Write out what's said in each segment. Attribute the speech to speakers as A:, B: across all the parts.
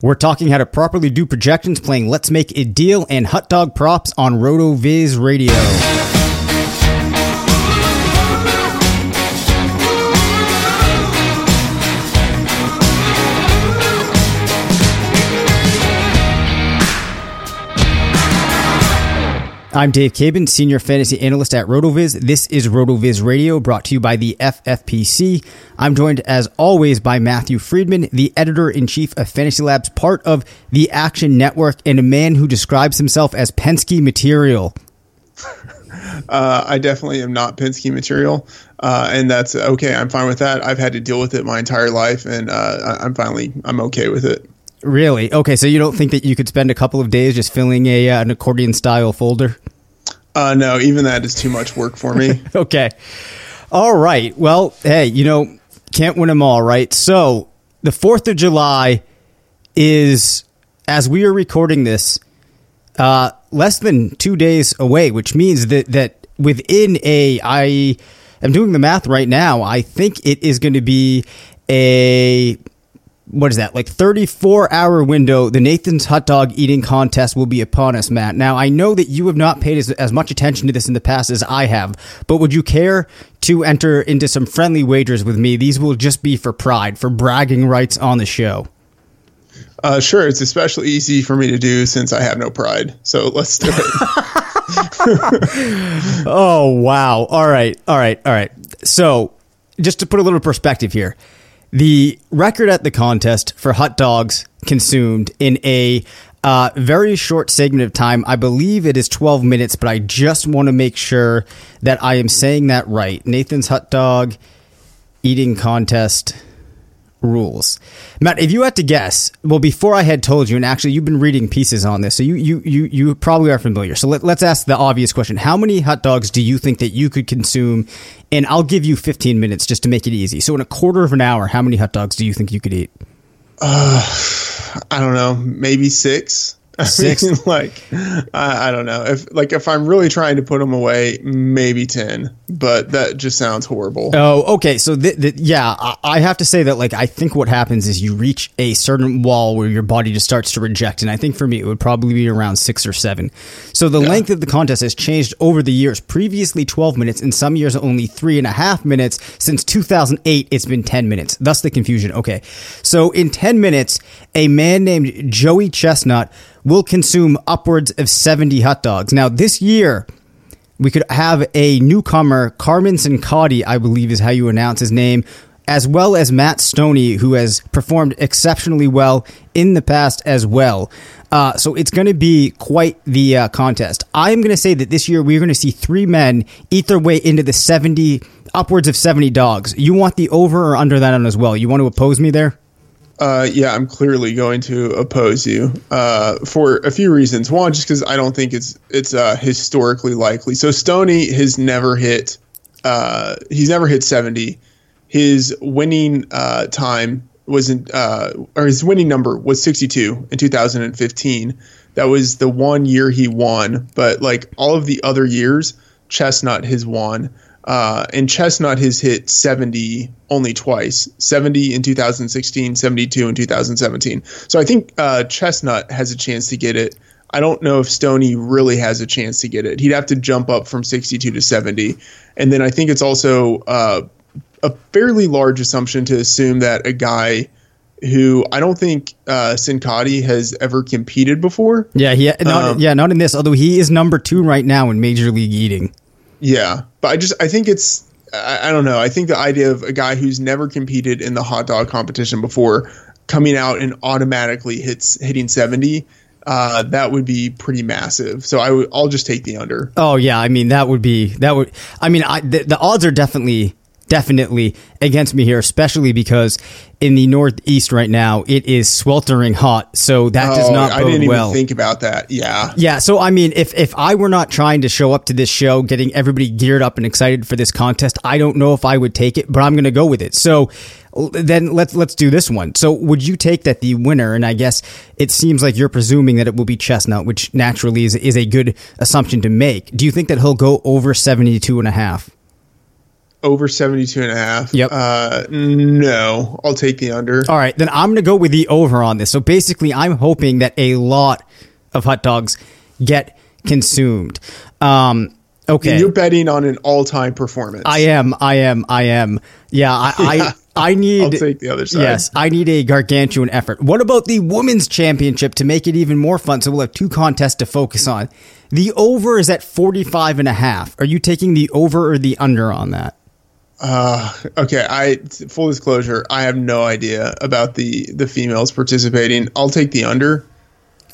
A: We're talking how to properly do projections playing Let's Make a Deal and Hot Dog Props on RotoViz Radio. I'm Dave Caban, Senior Fantasy Analyst at RotoViz. This is RotoViz Radio, brought to you by the FFPC. I'm joined, as always, by Matthew Freedman, the Editor in Chief of Fantasy Labs, part of the Action Network, and a man who describes himself as Penske material.
B: Uh, I definitely am not Penske material, uh, and that's okay. I'm fine with that. I've had to deal with it my entire life, and uh, I'm finally I'm okay with it.
A: Really? Okay, so you don't think that you could spend a couple of days just filling a uh, an accordion style folder?
B: Uh, no, even that is too much work for me.
A: okay. All right. Well, hey, you know, can't win them all, right? So the 4th of July is, as we are recording this, uh, less than two days away, which means that, that within a, I am doing the math right now, I think it is going to be a what is that like 34 hour window the nathan's hot dog eating contest will be upon us matt. Now i know that you have not paid as, as much attention to this in the past as i have but would you care to enter into some friendly wagers with me? These will just be for pride for bragging rights on the show.
B: Uh, sure. It's especially easy for me to do since i have no pride. So let's do
A: it. Oh wow. All right. All right. All right. So just to put a little perspective here the record at the contest for hot dogs consumed in a uh, very short segment of time. I believe it is 12 minutes, but I just want to make sure that I am saying that right. Nathan's hot dog eating contest rules. Matt, if you had to guess, well, before I had told you, and actually you've been reading pieces on this, so you you you you probably are familiar. So let, us ask the obvious question: How many hot dogs do you think that you could consume? And I'll give you 15 minutes just to make it easy. So in a quarter of an hour, how many hot dogs do you think you could eat?
B: Uh, I don't know, maybe six.
A: Six.
B: mean, like I, I don't know if like if I'm really trying to put them away, maybe ten. But that just sounds horrible.
A: Oh, okay. So, th- th- yeah, I-, I have to say that, like, I think what happens is you reach a certain wall where your body just starts to reject. And I think for me, it would probably be around six or seven. So, the length of the contest has changed over the years. Previously, 12 minutes. In some years, only three and a half minutes. Since 2008, it's been 10 minutes. Thus the confusion. Okay. So, in 10 minutes, a man named Joey Chestnut will consume upwards of 70 hot dogs. Now, this year, we could have a newcomer, Carmen Cincotti, I believe is how you announce his name, as well as Matt Stoney, who has performed exceptionally well in the past as well. Uh, so it's going to be quite the uh, contest. I'm going to say that this year we're going to see three men eat their way into the 70, upwards of 70 dogs. You want the over or under that one as well? You want to oppose me there?
B: Uh, yeah, I'm clearly going to oppose you uh, for a few reasons. One, just because I don't think it's it's uh, historically likely. So Stoney has never hit uh, he's never hit 70. His winning uh, time wasn't uh, or his winning number was 62 in 2015. That was the one year he won, but like all of the other years, Chestnut has won. Uh, and Chestnut has hit 70 only twice 70 in 2016, 72 in 2017. So I think uh, Chestnut has a chance to get it. I don't know if Stoney really has a chance to get it. He'd have to jump up from 62 to 70. And then I think it's also uh, a fairly large assumption to assume that a guy who I don't think uh, Cincotti has ever competed before.
A: Yeah, he, not, yeah, not in this, although he is number two right now in Major League Eating.
B: Yeah, but I just I think it's I, I, don't know. I think the idea of a guy who's never competed in the hot dog competition before coming out and automatically hits hitting seventy. Uh, that would be pretty massive. So I I'll just take the under.
A: Oh yeah, I mean that would be that would. I mean, I, the odds are definitely definitely against me here, especially because in the Northeast right now it is sweltering hot. So that oh, does not
B: I didn't
A: well.
B: even think about that. Yeah,
A: yeah. So I mean, if if I were not trying to show up to this show, getting everybody geared up and excited for this contest, I don't know if I would take it, but I'm going to go with it. So then let's let's do this one. So would you take that the winner? And I guess it seems like you're presuming that it will be Chestnut, which naturally is is a good assumption to make. Do you think that he'll go over 72 and a half?
B: Over 72 and a half.
A: Yep.
B: Uh, no, I'll take the under.
A: All right, then I'm going to go with the over on this. So basically, I'm hoping that a lot of hot dogs get consumed. Um, okay.
B: You're betting on an all-time performance.
A: I am. I am. I am. Yeah. I. yeah. I I need.
B: I'll take the other side.
A: Yes, I need a gargantuan effort. What about the women's championship to make it even more fun? So we'll have two contests to focus on. The over is at 45 and a half. Are you taking the over or the under on that?
B: Uh, okay. I full disclosure, I have no idea about the the females participating. I'll take the under.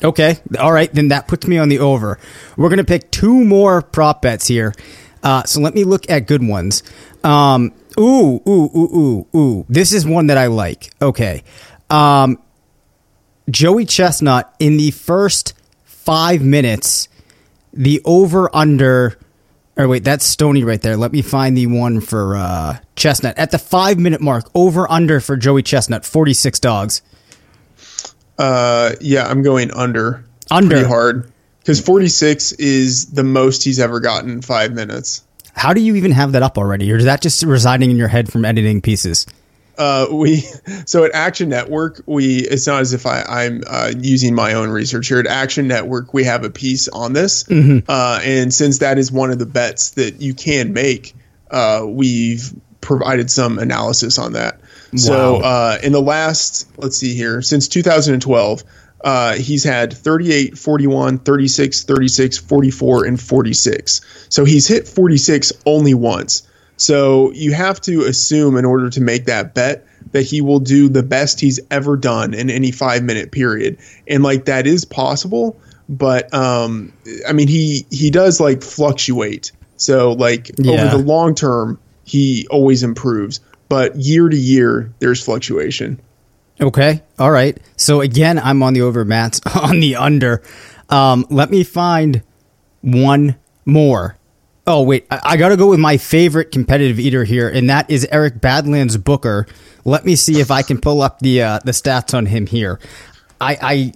A: Okay. All right. Then that puts me on the over. We're gonna pick two more prop bets here. Uh, so let me look at good ones. Um, ooh, ooh, ooh, ooh, ooh. This is one that I like. Okay. Um, Joey Chestnut in the first five minutes, the over under or wait, that's Stoney right there. Let me find the one for uh, Chestnut. At the five minute mark, over under for Joey Chestnut, 46 dogs.
B: Uh, yeah, I'm going under.
A: Under.
B: Pretty hard. Because 46 is the most he's ever gotten in five minutes.
A: How do you even have that up already? Or is that just residing in your head from editing pieces?
B: Uh, we so at Action Network, we it's not as if I, I'm uh, using my own research here. At Action Network, we have a piece on this,
A: mm-hmm.
B: uh, and since that is one of the bets that you can make, uh, we've provided some analysis on that. Wow. So uh, in the last, let's see here, since 2012. Uh, he's had 38, 41, 36, 36, 44, and 46. So he's hit 46 only once. So you have to assume, in order to make that bet, that he will do the best he's ever done in any five minute period. And like that is possible, but um, I mean he he does like fluctuate. So like yeah. over the long term, he always improves, but year to year, there's fluctuation.
A: Okay, all right. So again, I'm on the over, Matt's on the under. Um, let me find one more Oh wait, I, I got to go with my favorite competitive eater here, and that is Eric Badlands Booker. Let me see if I can pull up the uh, the stats on him here. I, I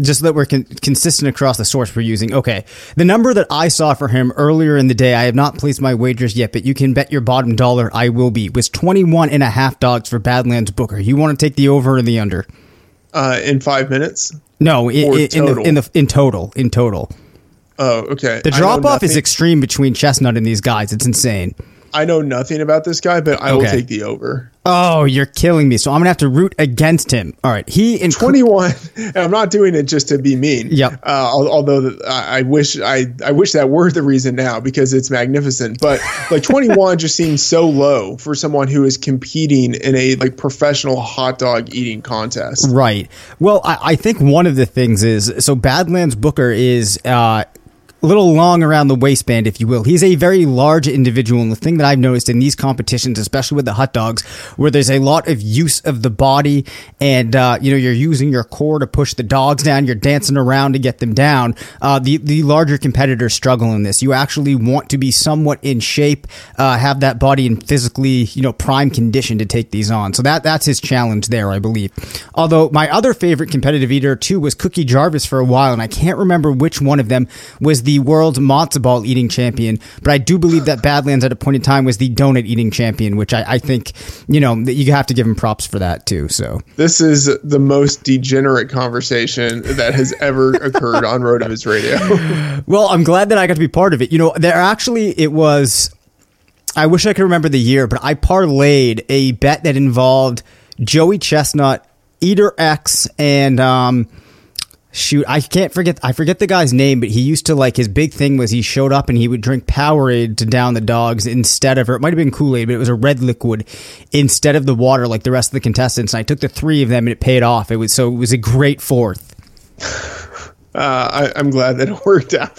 A: just so that we're con- consistent across the source we're using. Okay, the number that I saw for him earlier in the day, I have not placed my wagers yet, but you can bet your bottom dollar I will be was 21 and a half dogs for Badlands Booker. You want to take the over or the under?
B: Uh, in five minutes.
A: No, in, in, the, in the in total in total.
B: Oh, okay.
A: The drop off is extreme between Chestnut and these guys. It's insane.
B: I know nothing about this guy, but I will take the over.
A: Oh, you're killing me. So I'm gonna have to root against him. All right, he in
B: 21. And I'm not doing it just to be mean.
A: Yep.
B: Uh, although I wish I I wish that were the reason now because it's magnificent. But like 21 just seems so low for someone who is competing in a like professional hot dog eating contest.
A: Right. Well, I, I think one of the things is so Badlands Booker is uh, little long around the waistband, if you will. He's a very large individual. And the thing that I've noticed in these competitions, especially with the hot dogs, where there's a lot of use of the body and, uh, you know, you're using your core to push the dogs down, you're dancing around to get them down. Uh, the, the larger competitors struggle in this. You actually want to be somewhat in shape, uh, have that body in physically, you know, prime condition to take these on. So that, that's his challenge there, I believe. Although my other favorite competitive eater too was Cookie Jarvis for a while, and I can't remember which one of them was the the world's matzo ball eating champion, but I do believe that Badlands at a point in time was the donut eating champion, which I, I think, you know, you have to give him props for that too. So
B: this is the most degenerate conversation that has ever occurred on RotoViz Radio.
A: well, I'm glad that I got to be part of it. You know, there actually, it was, I wish I could remember the year, but I parlayed a bet that involved Joey Chestnut, Eater X, and, um, shoot i can't forget i forget the guy's name but he used to like his big thing was he showed up and he would drink powerade to down the dogs instead of or it might have been kool-aid but it was a red liquid instead of the water like the rest of the contestants. And i took the three of them and it paid off. It was so it was a great fourth
B: uh, I, am glad that it worked out.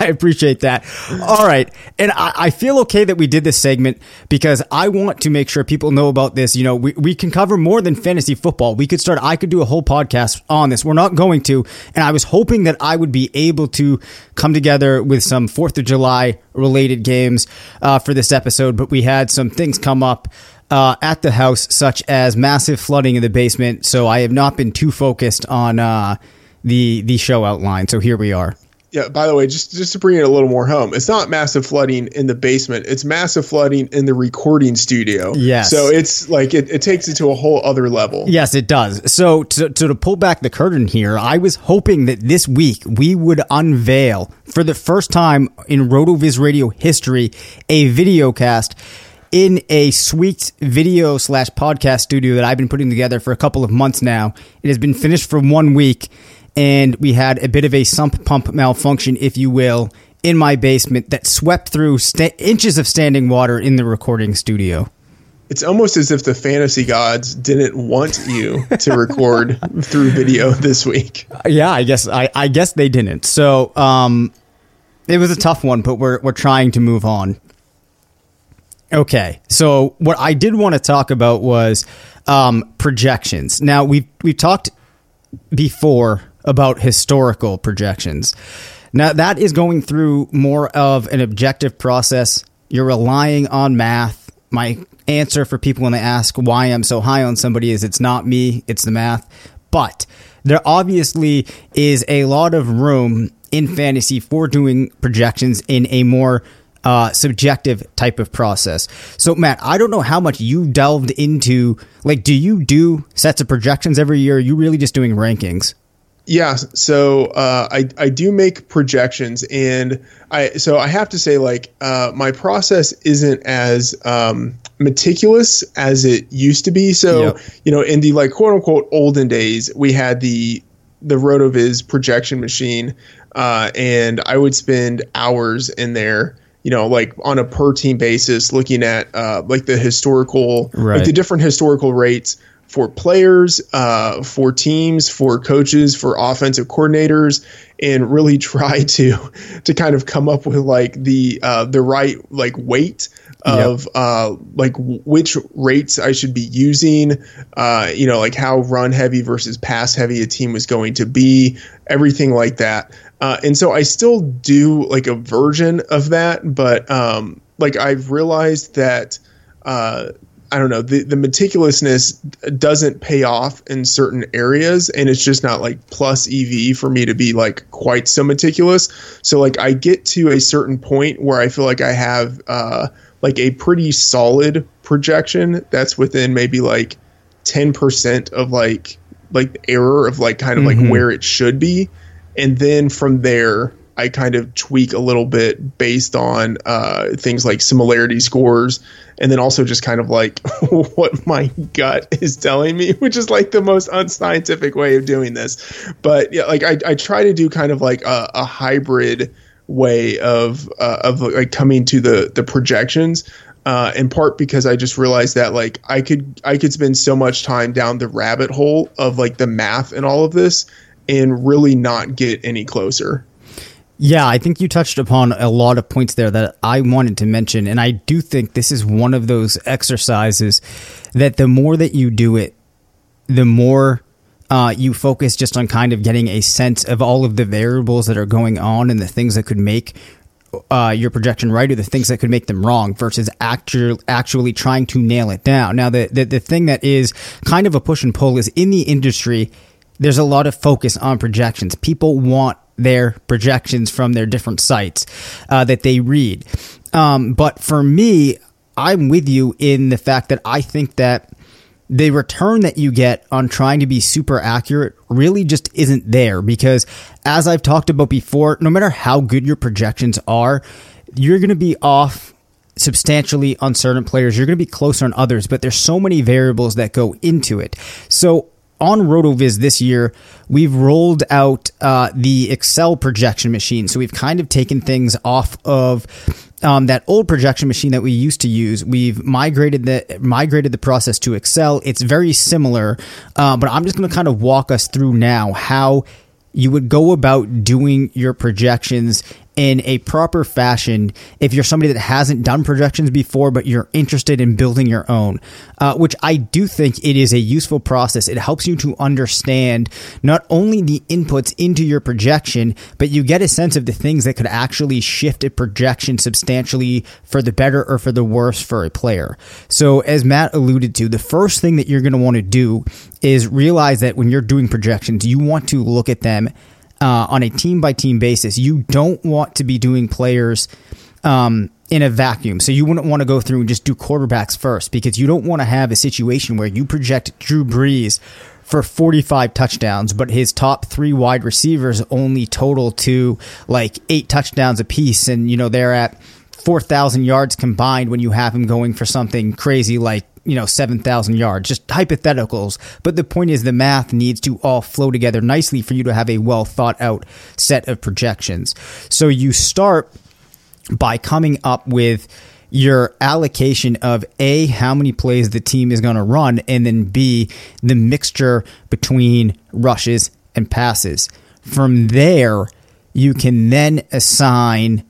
A: I appreciate that. All right. And I, I, feel okay that we did this segment because I want to make sure people know about this. You know, we, we can cover more than fantasy football. We could start, I could do a whole podcast on this. We're not going to. And I was hoping that I would be able to come together with some 4th of July related games uh, for this episode, but we had some things come up. Uh, at the house, such as massive flooding in the basement. So I have not been too focused on uh, the the show outline. So here we are.
B: Yeah. By the way, just just to bring it a little more home, it's not massive flooding in the basement. It's massive flooding in the recording studio.
A: Yes.
B: So it's like it, it takes it to a whole other level.
A: Yes, it does. So to, to to pull back the curtain here, I was hoping that this week we would unveil for the first time in Rotoviz Radio history a video cast in a sweet video slash podcast studio that I've been putting together for a couple of months now. It has been finished for one week and we had a bit of a sump pump malfunction, if you will, in my basement that swept through st- inches of standing water in the recording studio.
B: It's almost as if the fantasy gods didn't want you to record through video this week.
A: Yeah, I guess I, I guess they didn't. So um, it was a tough one, but we're we're trying to move on. Okay, so what I did want to talk about was um, projections. Now we've we've talked before about historical projections. Now, that is going through more of an objective process. You're relying on math. My answer for people when they ask why I'm so high on somebody is it's not me, it's the math. But there obviously is a lot of room in fantasy for doing projections in a more uh, subjective type of process. So, Matt, I don't know how much you delved into. Like, do you do sets of projections every year? are you really just doing rankings?
B: Yeah, so uh, I I do make projections, and I so I have to say like uh, my process isn't as um, meticulous as it used to be. So yep. you know, in the like quote unquote olden days, we had the the Rotoviz projection machine, uh, and I would spend hours in there you know, like on a per team basis, looking at uh, like the historical, right. like the different historical rates for players, uh, for teams, for coaches, for offensive coordinators, and really try to to kind of come up with like the uh, the right like weight of yep. uh, like which rates I should be using, uh, you know, like how run heavy versus pass heavy a team was going to be, everything like that. Uh, and so I still do like a version of that, but um, like I've realized that uh, I don't know, the, the meticulousness doesn't pay off in certain areas. And it's just not like plus EV for me to be like quite so meticulous. So, like, I get to a certain point where I feel like I have uh, like a pretty solid projection that's within maybe like 10% of like, like error of like kind of mm-hmm. like where it should be. And then from there, I kind of tweak a little bit based on uh, things like similarity scores, and then also just kind of like what my gut is telling me, which is like the most unscientific way of doing this. But yeah, like I, I try to do kind of like a, a hybrid way of uh, of like coming to the the projections. Uh, in part because I just realized that like I could I could spend so much time down the rabbit hole of like the math and all of this and really not get any closer.
A: Yeah, I think you touched upon a lot of points there that I wanted to mention. And I do think this is one of those exercises that the more that you do it, the more uh, you focus just on kind of getting a sense of all of the variables that are going on and the things that could make uh, your projection right or the things that could make them wrong versus actually trying to nail it down. Now, the, the, the thing that is kind of a push and pull is in the industry, there's a lot of focus on projections. People want their projections from their different sites uh, that they read. Um, but for me, I'm with you in the fact that I think that the return that you get on trying to be super accurate really just isn't there because as I've talked about before, no matter how good your projections are, you're going to be off substantially on certain players. You're going to be closer on others, but there's so many variables that go into it. So on RotoViz this year, we've rolled out uh, the Excel projection machine. So we've kind of taken things off of um, that old projection machine that we used to use. We've migrated the migrated the process to Excel. It's very similar, uh, but I'm just going to kind of walk us through now how you would go about doing your projections in a proper fashion if you're somebody that hasn't done projections before, but you're interested in building your own, uh, which I do think it is a useful process. It helps you to understand not only the inputs into your projection, but you get a sense of the things that could actually shift a projection substantially for the better or for the worse for a player. So, as Matt alluded to, the first thing that you're going to want to do is realize that when you're doing projections, you want to look at them uh, on a team by team basis. You don't want to be doing players um, in a vacuum. So you wouldn't want to go through and just do quarterbacks first because you don't want to have a situation where you project Drew Brees for 45 touchdowns, but his top three wide receivers only total to like eight touchdowns apiece. And, you know, they're at 4,000 yards combined when you have him going for something crazy like you know, 7,000 yards, just hypotheticals. But the point is the math needs to all flow together nicely for you to have a well thought out set of projections. So you start by coming up with your allocation of A, how many plays the team is going to run, and then B, the mixture between rushes and passes. From there, you can then assign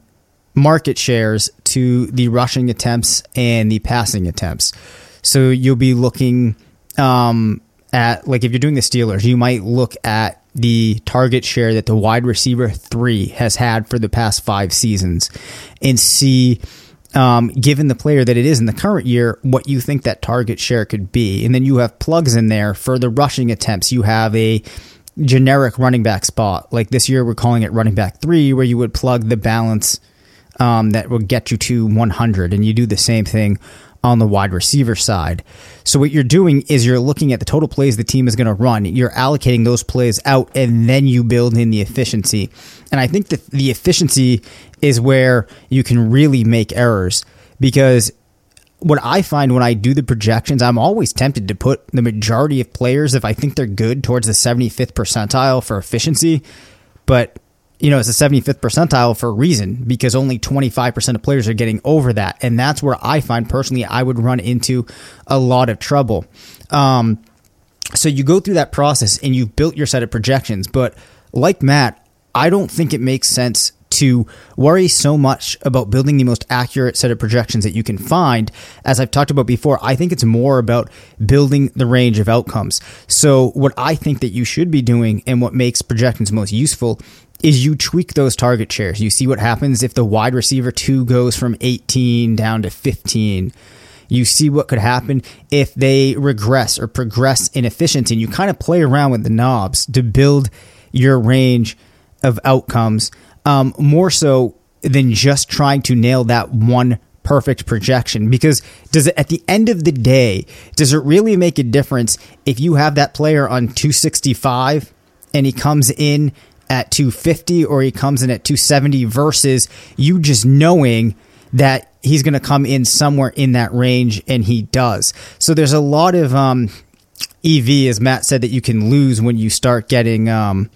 A: market shares to the rushing attempts and the passing attempts. So you'll be looking um, at like if you're doing the Steelers, you might look at the target share that the wide receiver three has had for the past five seasons and see. Um, given the player that it is in the current year, what you think that target share could be. And then you have plugs in there for the rushing attempts. You have a generic running back spot. Like this year, we're calling it running back three, where you would plug the balance um, that will get you to 100. And you do the same thing on the wide receiver side. So what you're doing is you're looking at the total plays the team is going to run. You're allocating those plays out and then you build in the efficiency. And I think that the efficiency is where you can really make errors because what I find when I do the projections, I'm always tempted to put the majority of players if I think they're good towards the 75th percentile for efficiency. But you know, it's a 75th percentile for a reason because only 25% of players are getting over that. And that's where I find personally I would run into a lot of trouble. Um, so you go through that process and you've built your set of projections. But like Matt, I don't think it makes sense to worry so much about building the most accurate set of projections that you can find. As I've talked about before, I think it's more about building the range of outcomes. So, what I think that you should be doing and what makes projections most useful is you tweak those target shares. You see what happens if the wide receiver two goes from 18 down to 15. You see what could happen if they regress or progress in efficiency. And you kind of play around with the knobs to build your range of outcomes um, more so than just trying to nail that one perfect projection because does it at the end of the day does it really make a difference if you have that player on 265 and he comes in at 250 or he comes in at 270 versus you just knowing that he's going to come in somewhere in that range and he does so there's a lot of um, ev as matt said that you can lose when you start getting um,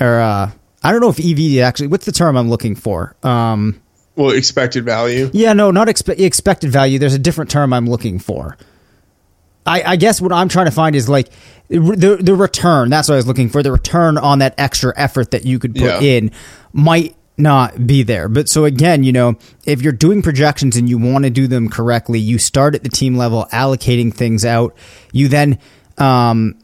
A: or uh, i don't know if ev actually what's the term i'm looking for um,
B: well, expected value.
A: Yeah, no, not expe- expected value. There's a different term I'm looking for. I, I guess what I'm trying to find is like the the return. That's what I was looking for. The return on that extra effort that you could put
B: Yeah.
A: in might not be there. But so again, you know, if you're doing projections and you want to do them correctly, you start at the team level, allocating things out. You then um,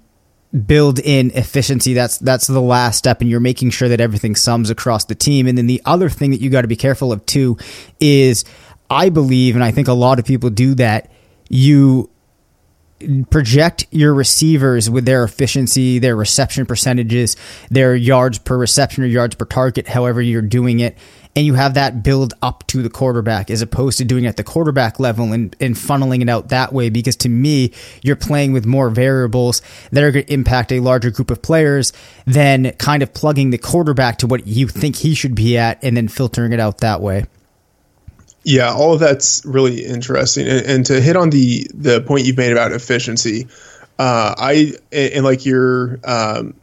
A: build in efficiency. That's that's the last step, and you're making sure that everything sums across the team. And then the other thing that you got to be careful of too is, I believe, and I think a lot of people do that. You project your receivers with their efficiency, their reception percentages, their yards per reception or yards per target, however you're doing it, and you have that build up to the quarterback as opposed to doing it at the quarterback level and, and funneling it out that way. Because to me, you're playing with more variables that are going to impact a larger group of players than kind of plugging the quarterback to what you think he should be at and then filtering it out that way.
B: Yeah, all of that's really interesting. And, and to hit on the the point you've made about efficiency, uh, I and, and like your um,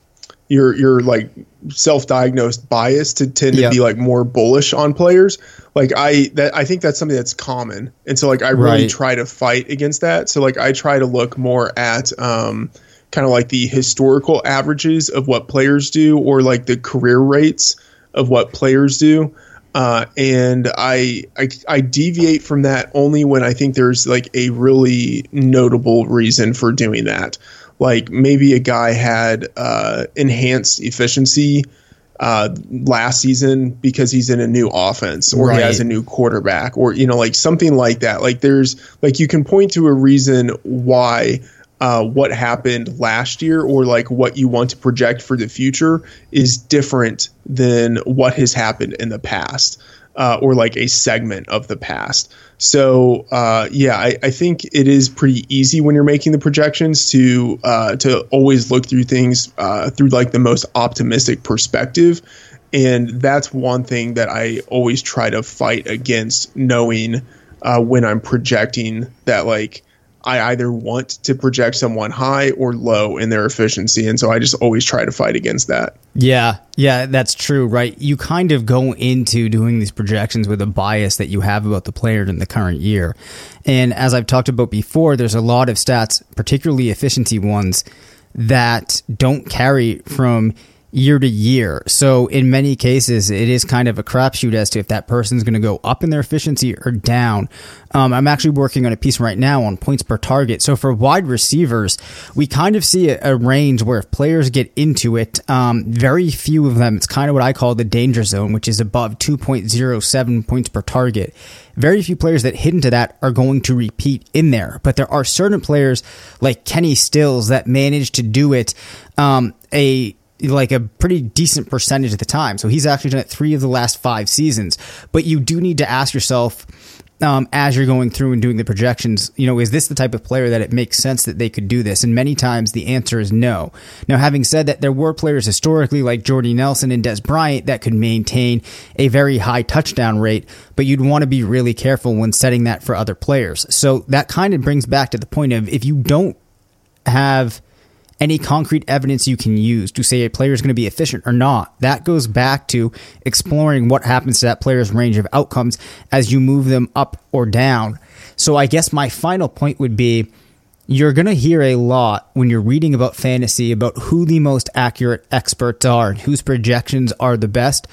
B: your your like self-diagnosed bias to tend
A: Yeah.
B: to be like more bullish on players. Like I that I think that's something that's common, and so like I really
A: Right.
B: try to fight against that. So like I try to look more at um, kind of like the historical averages of what players do, or like the career rates of what players do. Uh, and I, I I deviate from that only when I think there's like a really notable reason for doing that. Like maybe a guy had uh, enhanced efficiency uh, last season because he's in a new offense or he has a new quarterback or you know like something like that. Like there's like you can point to a reason why uh, what happened last year or like what you want to project for the future is different than what has happened in the past uh, or like a segment of the past. So uh, yeah, I, I think it is pretty easy when you're making the projections to uh, to always look through things uh, through like the most optimistic perspective, and that's one thing that I always try to fight against, knowing uh, when I'm projecting that like I either want to project someone high or low in their efficiency, and so I just always try to fight against that.
A: Yeah, yeah, that's true, right? You kind of go into doing these projections with a bias that you have about the player in the current year. And as I've talked about before, there's a lot of stats, particularly efficiency ones, that don't carry from year to year. So in many cases, it is kind of a crapshoot as to if that person's going to go up in their efficiency or down. Um, I'm actually working on a piece right now on points per target. So for wide receivers, we kind of see a, a range where if players get into it, um, very few of them, it's kind of what I call the danger zone, which is above 2.07 points per target. Very few players that hit into that are going to repeat in there, but there are certain players like Kenny Stills that manage to do it um, a like a pretty decent percentage of the time. So he's actually done it three of the last five seasons. But you do need to ask yourself um, as you're going through and doing the projections, you know, is this the type of player that it makes sense that they could do this? And many times the answer is no. Now, having said that, there were players historically like Jordy Nelson and Dez Bryant that could maintain a very high touchdown rate, but you'd want to be really careful when setting that for other players. So that kind of brings back to the point of if you don't have any concrete evidence you can use to say a player is going to be efficient or not. That goes back to exploring what happens to that player's range of outcomes as you move them up or down. So I guess my final point would be you're going to hear a lot when you're reading about fantasy about who the most accurate experts are and whose projections are the best.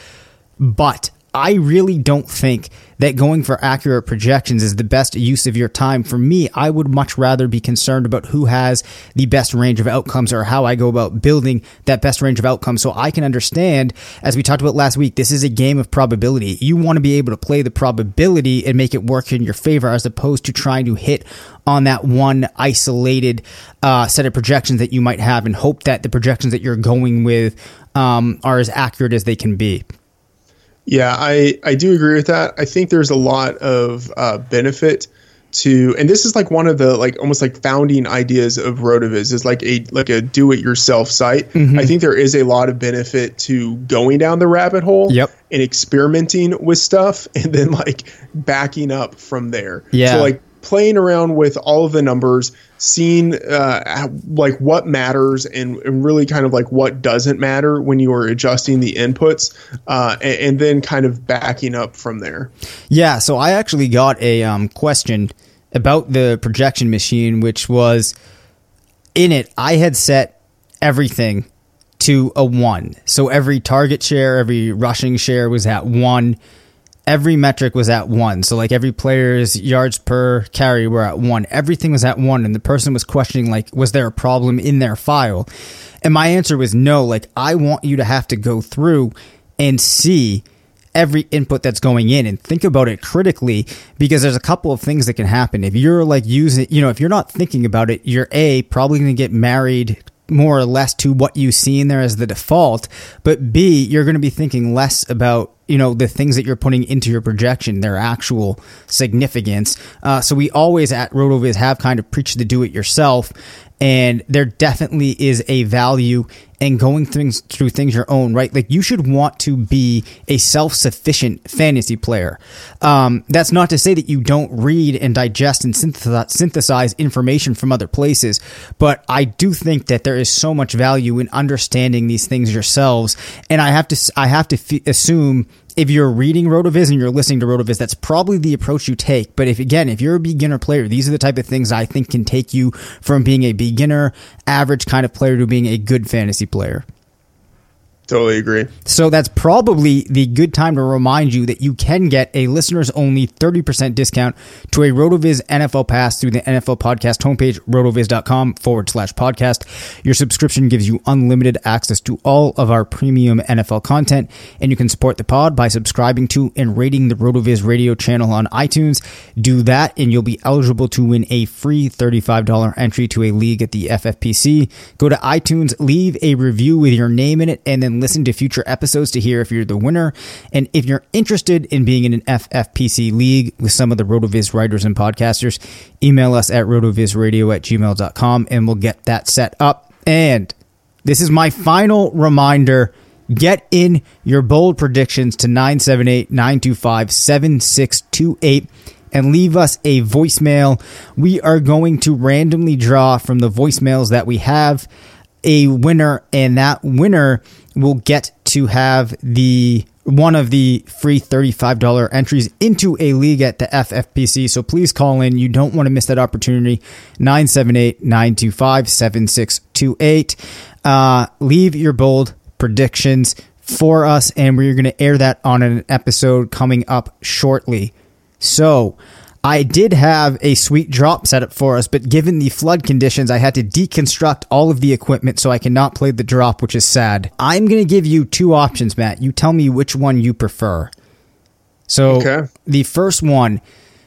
A: But I really don't think that going for accurate projections is the best use of your time. For me, I would much rather be concerned about who has the best range of outcomes or how I go about building that best range of outcomes so I can understand, as we talked about last week, this is a game of probability. You want to be able to play the probability and make it work in your favor as opposed to trying to hit on that one isolated uh, set of projections that you might have and hope that the projections that you're going with um, are as accurate as they can be.
B: Yeah, I, I do agree with that. I think there's a lot of uh, benefit to and this is like one of the like almost like founding ideas of rotoviz is like a like a do it yourself site mm-hmm. i think there is a lot of benefit to going down the rabbit hole
A: yep.
B: and experimenting with stuff and then like backing up from there
A: yeah
B: so like playing around with all of the numbers, seeing uh, like what matters and, and, really kind of like what doesn't matter when you are adjusting the inputs, uh, and, and, then kind of backing up from there.
A: Yeah, so I actually got a um, question about the projection machine, which was in it. I had set everything to a one, so every target share, every rushing share was at one every metric was at one. So like every player's yards per carry were at one. Everything was at one. And the person was questioning like, was there a problem in their file? And my answer was no. Like I want you to have to go through and see every input that's going in and think about it critically because there's a couple of things that can happen. If you're like using, you know, if you're not thinking about it, you're A, probably going to get married more or less to what you see in there as the default, but B, you're going to be thinking less about you know the things that you're putting into your projection, their actual significance. Uh, so we always at Rotoviz have kind of preached the do it yourself, and there definitely is a value in going things through things your own right like you should want to be a self-sufficient fantasy player um, that's not to say that you don't read and digest and synthesize information from other places but i do think that there is so much value in understanding these things yourselves and i have to i have to f- assume if you're reading Rotoviz and you're listening to Rotoviz, that's probably the approach you take. But if again, if you're a beginner player, these are the type of things I think can take you from being a beginner, average kind of player to being a good fantasy player.
B: Totally agree.
A: So that's probably the good time to remind you that you can get a listeners only 30% discount to a RotoViz NFL pass through the NFL podcast homepage, rotoviz.com forward slash podcast. Your subscription gives you unlimited access to all of our premium NFL content, and you can support the pod by subscribing to and rating the RotoViz radio channel on iTunes. Do that, and you'll be eligible to win a free $35 entry to a league at the FFPC. Go to iTunes, leave a review with your name in it, and then listen to future episodes to hear if you're the winner. And if you're interested in being in an FFPC league with some of the RotoViz writers and podcasters, email us at rotovizradio at gmail.com and we'll get that set up. And this is my final reminder. Get in your bold predictions to 978 925 7628 and leave us a voicemail. We are going to randomly draw from the voicemails that we have a winner, and that winner will get to have the one of the free $35 entries into a league at the FFPC. So please call in. You don't want to miss that opportunity. 978 925 7628. Uh, leave your bold predictions for us, and we're going to air that on an episode coming up shortly. So, I did have a sweet drop set up for us, but given the flood conditions, I had to deconstruct all of the equipment so I cannot play the drop, which is sad. I'm going to give you two options, Matt. You tell me which one you prefer. So, okay. the first one,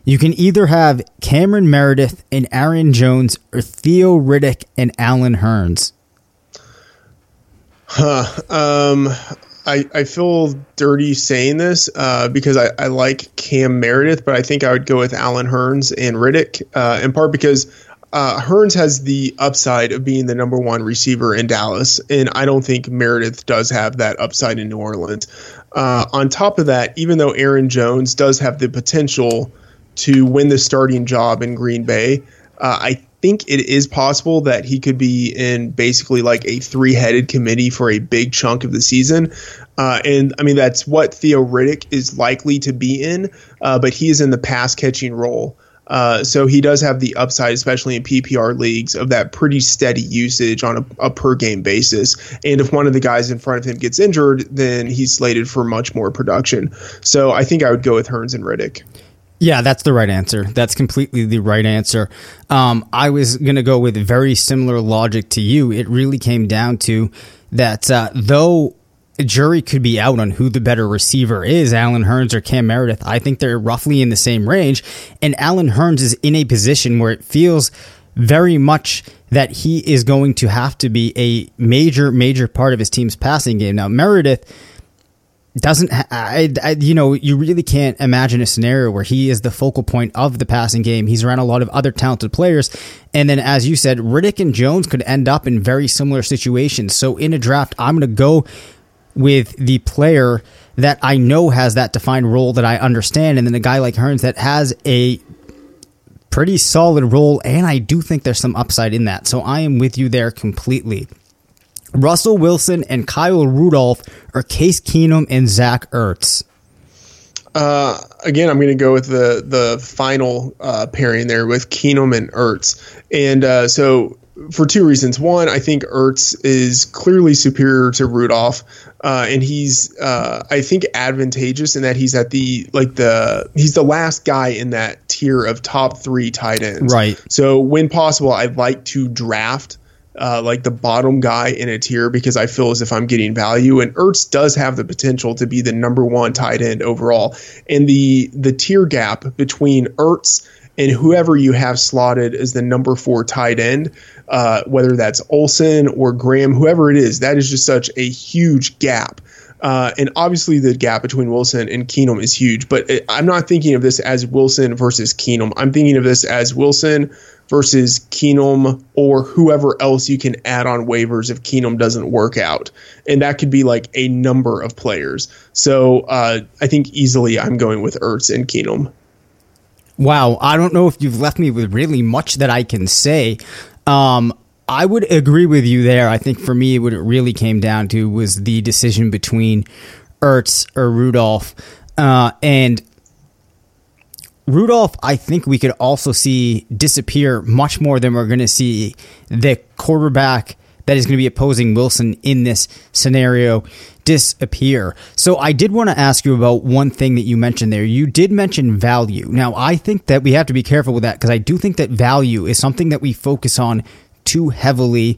A: you can either have Cameron Meredith and Aaron Jones or Theo Riddick and Allen Hurns.
B: Huh. Um, I, I feel dirty saying this uh, because I, I like Cam Meredith, but I think I would go with Allen Hurns and Riddick, uh, in part because uh, Hurns has the upside of being the number one receiver in Dallas, and I don't think Meredith does have that upside in New Orleans. Uh, on top of that, even though Aaron Jones does have the potential to win the starting job in Green Bay, uh, I think it is possible that he could be in basically like a three headed committee for a big chunk of the season. Uh, and I mean, that's what Theo Riddick is likely to be in, uh, but he is in the pass catching role. Uh, so he does have the upside, especially in PPR leagues, of that pretty steady usage on a, a, per game basis. And if one of the guys in front of him gets injured, then he's slated for much more production. So I think I would go with Hurns and Riddick.
A: Yeah, that's the right answer. That's completely the right answer. Um, I was going to go with very similar logic to you. It really came down to that uh, though a jury could be out on who the better receiver is, Allen Hurns or Cam Meredith. I think they're roughly in the same range. And Allen Hurns is in a position where it feels very much that he is going to have to be a major, major part of his team's passing game. Now, Meredith doesn't, I, I, you know, you really can't imagine a scenario where he is the focal point of the passing game. He's around a lot of other talented players. And then, as you said, Riddick and Jones could end up in very similar situations. So, in a draft, I'm going to go with the player that I know has that defined role that I understand, and then a guy like Hurns that has a pretty solid role, and I do think there's some upside in that. So I am with you there completely. Russell Wilson and Kyle Rudolph are Case Keenum and Zach Ertz.
B: Uh, again, I'm going to go with the the final uh, pairing there with Keenum and Ertz, and uh, so for two reasons. One, I think Ertz is clearly superior to Rudolph, uh, and he's uh, I think advantageous in that he's at the like the he's the last guy in that tier of top three tight ends.
A: Right.
B: So when possible, I'd like to draft. Uh, like the bottom guy in a tier because I feel as if I'm getting value. And Ertz does have the potential to be the number one tight end overall. And the the tier gap between Ertz and whoever you have slotted as the number four tight end uh, whether that's Olsen or Graham, whoever it is, that is just such a huge gap. Uh, and obviously, the gap between Wilson and Keenum is huge. But I'm not thinking of this as Wilson versus Keenum. I'm thinking of this as Wilson versus Keenum or whoever else you can add on waivers if Keenum doesn't work out. And that could be like a number of players. So uh, I think easily I'm going with Ertz and Keenum.
A: Wow, I don't know if you've left me with really much that I can say. Um, I would agree with you there. I think for me, what it really came down to was the decision between Ertz or Rudolph. Uh, and Rudolph, I think we could also see disappear much more than we're going to see the quarterback that is going to be opposing Wilson in this scenario disappear. So I did want to ask you about one thing that you mentioned there. You did mention value. Now, I think that we have to be careful with that because I do think that value is something that we focus on too heavily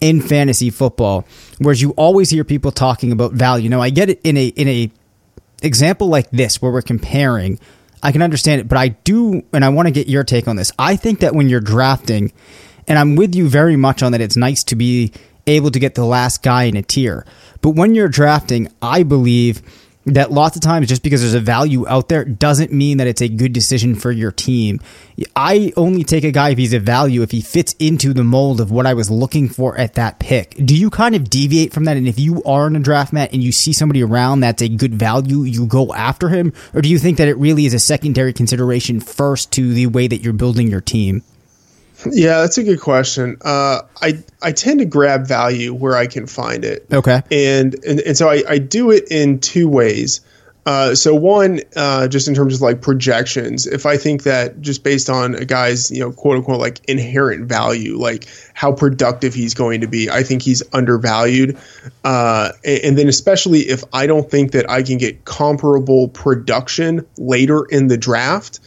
A: in fantasy football, whereas you always hear people talking about value. Now, I get it in a in a example like this where we're comparing. I can understand it, but I do, and I want to get your take on this. I think that when you're drafting, and I'm with you very much on that, it's nice to be able to get the last guy in a tier. But when you're drafting, I believe that lots of times just because there's a value out there doesn't mean that it's a good decision for your team. I only take a guy if he's a value if he fits into the mold of what I was looking for at that pick. Do you kind of deviate from that? And if you are in a draft mat and you see somebody around that's a good value, you go after him? Or do you think that it really is a secondary consideration first to the way that you're building your team?
B: Yeah, that's a good question. Uh, I I tend to grab value where I can find it.
A: Okay.
B: And and, and so I, I do it in two ways. Uh, so one, uh, just in terms of like projections, if I think that just based on a guy's you know quote unquote like inherent value, like how productive he's going to be, I think he's undervalued. Uh, and, and then especially if I don't think that I can get comparable production later in the draft,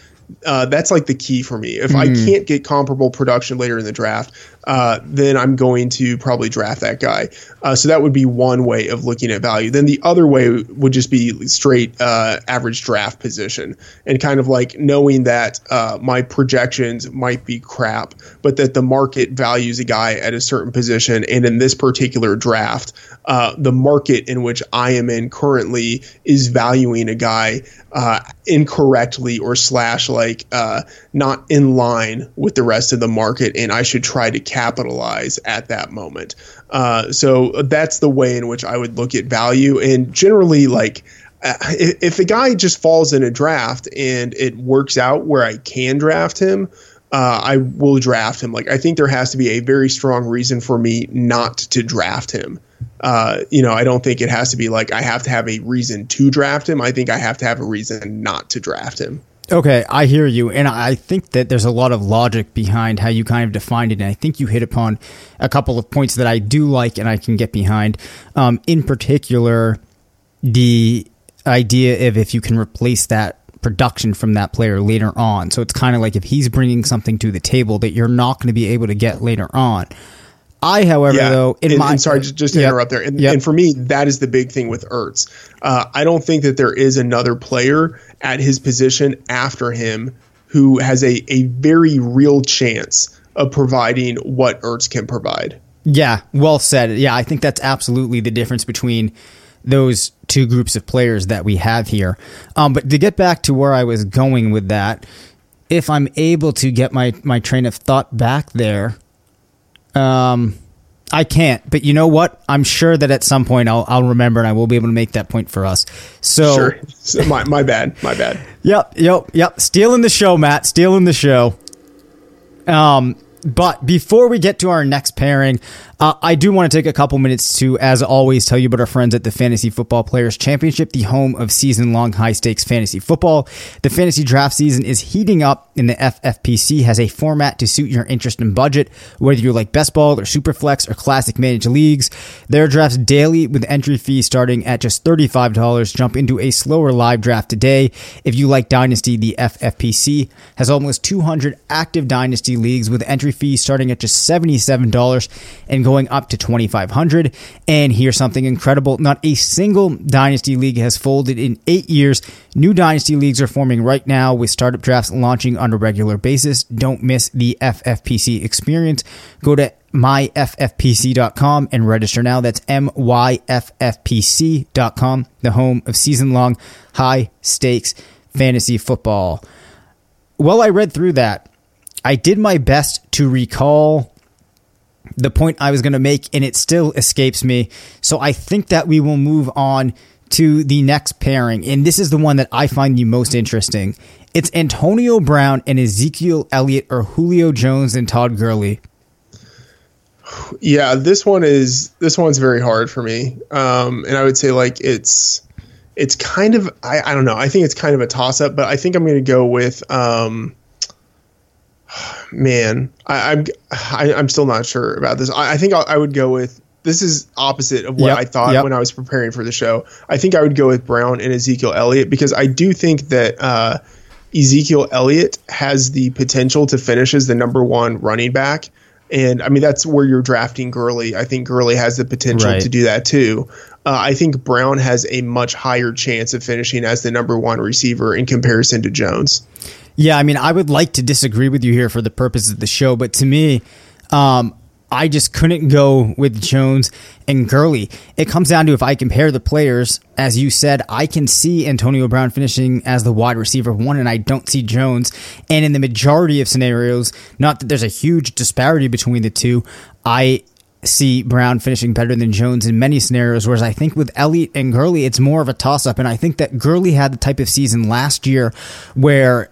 B: uh, that's like the key for me. If mm. I hmm. can't get comparable production later in the draft, uh, then I'm going to probably draft that guy. Uh, so that would be one way of looking at value. Then the other way would just be straight uh, average draft position and kind of like knowing that uh, my projections might be crap, but that the market values a guy at a certain position. And in this particular draft, uh, the market in which I am in currently is valuing a guy incorrectly or slash like not in line with the rest of the market, and I should try to capitalize at that moment. Uh, so that's the way in which I would look at value, and generally like. Uh, if, a guy just falls in a draft and it works out where I can draft him, uh, I will draft him. Like I think there has to be a very strong reason for me not to draft him. Uh, you know, I don't think it has to be like I have to have a reason to draft him. I think I have to have a reason not to draft him.
A: Okay, I hear you. And I think that there's a lot of logic behind how you kind of defined it. And I think you hit upon a couple of points that I do like and I can get behind. Um, in particular, the idea of if you can replace that production from that player later on. So it's kind of like if he's bringing something to the table that you're not going to be able to get later on. I, however, yeah. though,
B: in and, my and sorry, just, just to yep. interrupt there, and, yep. and, for me, that is the big thing with Ertz. Uh, I don't think that there is another player at his position after him who has a a very real chance of providing what Ertz can provide.
A: Yeah, well said. Yeah, I think that's absolutely the difference between those two groups of players that we have here. Um, but to get back to where I was going with that, if I'm able to get my, my train of thought back there, um, I can't. But you know what? I'm sure that at some point I'll, I'll remember and I will be able to make that point for us. So,
B: sure. So my, my bad. My bad.
A: Yep. Yep. Yep. Stealing the show, Matt. Stealing the show. Um, but before we get to our next pairing, uh, I do want to take a couple minutes to, as always, tell you about our friends at the Fantasy Football Players Championship, the home of season long high stakes fantasy football. The fantasy draft season is heating up, and the FFPC has a format to suit your interest and budget. Whether you like best ball or superflex or classic managed leagues, there are drafts daily with entry fees starting at just $35. Jump into a slower live draft today. If you like Dynasty, the FFPC has almost 200 active Dynasty leagues with entry fees starting at just $77 and going up to 2500 And here's something incredible. Not a single Dynasty League has folded in eight years. New Dynasty Leagues are forming right now with startup drafts launching on a regular basis. Don't miss the FFPC experience. Go to myffpc.com and register now. That's myffpc.com, the home of season long high stakes fantasy football. Well, I read through that. I did my best to recall the point I was going to make, and it still escapes me. So I think that we will move on to the next pairing, and this is the one that I find the most interesting. It's Antonio Brown and Ezekiel Elliott, or Julio Jones and Todd Gurley.
B: Yeah, this one is this one's very hard for me, um, and I would say like it's it's kind of I, I don't know I think it's kind of a toss up, but I think I'm going to go with um, man, I, I'm I, am i am still not sure about this. I, I think I, I, would go with this is opposite of what yep, I thought yep. when I was preparing for the show. I think I would go with Brown and Ezekiel Elliott because I do think that uh, Ezekiel Elliott has the potential to finish as the number one running back. And I mean, that's where you're drafting Gurley. I think Gurley has the potential right. to do that too. Uh, I think Brown has a much higher chance of finishing as the number one receiver in comparison to Jones.
A: Yeah, I mean, I would like to disagree with you here for the purpose of the show, but to me, um, I just couldn't go with Jones and Gurley. It comes down to if I compare the players, as you said, I can see Antonio Brown finishing as the wide receiver one, and I don't see Jones. And in the majority of scenarios, not that there's a huge disparity between the two, I see Brown finishing better than Jones in many scenarios, whereas I think with Elliott and Gurley, it's more of a toss up. And I think that Gurley had the type of season last year where